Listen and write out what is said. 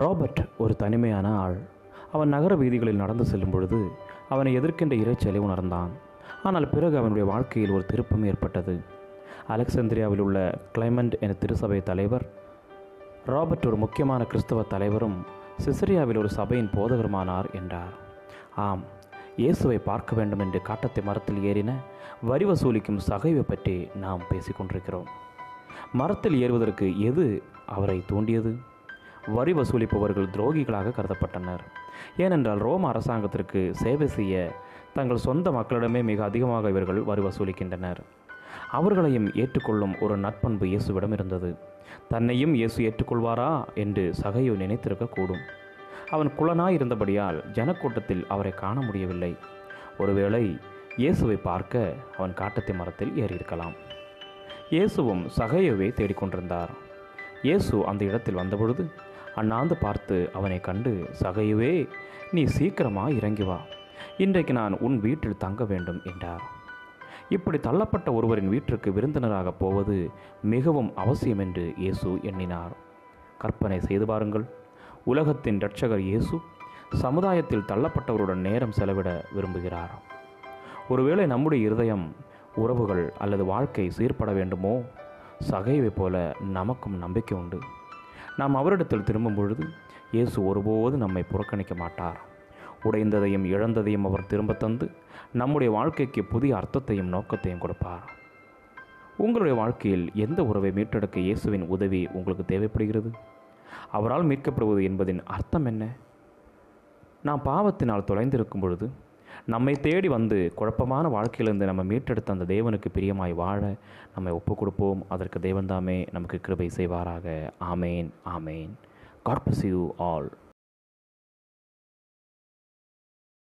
Robert ஒரு தனிமையான ஆள். அவன் நகர வீதிகளில் நடந்து செல்லும் பொழுது அவனை எதிர்க்கின்ற இறைச்சலை உணர்ந்தான். ஆனால் பிறகு அவனுடைய வாழ்க்கையில் ஒரு திருப்பம் ஏற்பட்டது. அலெக்சாந்திரியாவில் உள்ள கிளைமண்ட் என திருசபை தலைவர் ராபர்ட் ஒரு முக்கியமான கிறிஸ்தவ தலைவரும் சிசிரியாவில் ஒரு சபையின் போதகருமானார் என்றார். ஆம் இயேசுவை பார்க்க வேண்டும் என்று காட்டத்தை மரத்தில் ஏறின வரி வசூலிக்கும் சகைவை பற்றி நாம் பேசிக்கொண்டிருக்கிறோம். மரத்தில் ஏறுவதற்கு எது அவரை தூண்டியது? வரி வசூலிப்பவர்கள் துரோகிகளாக கருதப்பட்டனர். ஏனென்றால் ரோம அரசாங்கத்திற்கு சேவை செய்ய தங்கள் சொந்த மக்களிடமே மிக அதிகமாக இவர்கள் வரி வசூலிக்கின்றனர். அவர்களையும் ஏற்றுக்கொள்ளும் ஒரு நட்பண்பு இயேசுவிடம் இருந்தது. தன்னையும் இயேசு ஏற்றுக்கொள்வாரா என்று சகையோ நினைத்திருக்கக்கூடும். அவன் குளனாய் இருந்தபடியால் ஜனக்கூட்டத்தில் அவரை காண முடியவில்லை. ஒருவேளை இயேசுவை பார்க்க அவன் காட்டத்தை மரத்தில் ஏறியிருக்கலாம். இயேசுவும் சகையோவை தேடிக்கொண்டிருந்தார். இயேசு அந்த இடத்தில் வந்தபொழுது அண்ணாந்து பார்த்து அவனை கண்டு சகையுவே நீ சீக்கிரமாக இறங்கி வா. இன்றைக்கு நான் உன் வீட்டில் தங்க வேண்டும் என்றார். இப்படி தள்ளப்பட்ட ஒருவரின் வீட்டிற்கு விருந்தினராக போவது மிகவும் அவசியம் என்று இயேசு எண்ணினார். கற்பனை செய்து பாருங்கள். உலகத்தின் இரட்சகர் இயேசு சமுதாயத்தில் தள்ளப்பட்டவருடன் நேரம் செலவிட விரும்புகிறார்? ஒருவேளை நம்முடைய இருதயம் உறவுகள் அல்லது வாழ்க்கை சீர்பட வேண்டுமோ? சகைவை போல நமக்கும் நம்பிக்கை உண்டு. நாம் அவரிடத்தில் திரும்பும் பொழுது இயேசு ஒருபோது நம்மை புறக்கணிக்க மாட்டார். உடைந்ததையும் இழந்ததையும் அவர் திரும்ப தந்து நம்முடைய வாழ்க்கைக்கு புதிய அர்த்தத்தையும் நோக்கத்தையும் கொடுப்பார். உங்களுடைய வாழ்க்கையில் எந்த உறவை மீட்டெடுக்க இயேசுவின் உதவி உங்களுக்கு தேவைப்படுகிறது? அவரால் மீட்கப்படுவது என்பதின் அர்த்தம் என்ன? நாம் பாவத்தினால் தொலைந்திருக்கும் பொழுது நம்மை தேடி வந்து குழப்பமான வாழ்க்கையிலிருந்து நம்ம மீட்டெடுத்த அந்த தேவனுக்கு பிரியமாய் வாழ நம்மை ஒப்புக் கொடுப்போம் அதற்கு தேவன்தாமே நமக்கு கிருபை செய்வாராக. ஆமேன் ஆமேன். God you all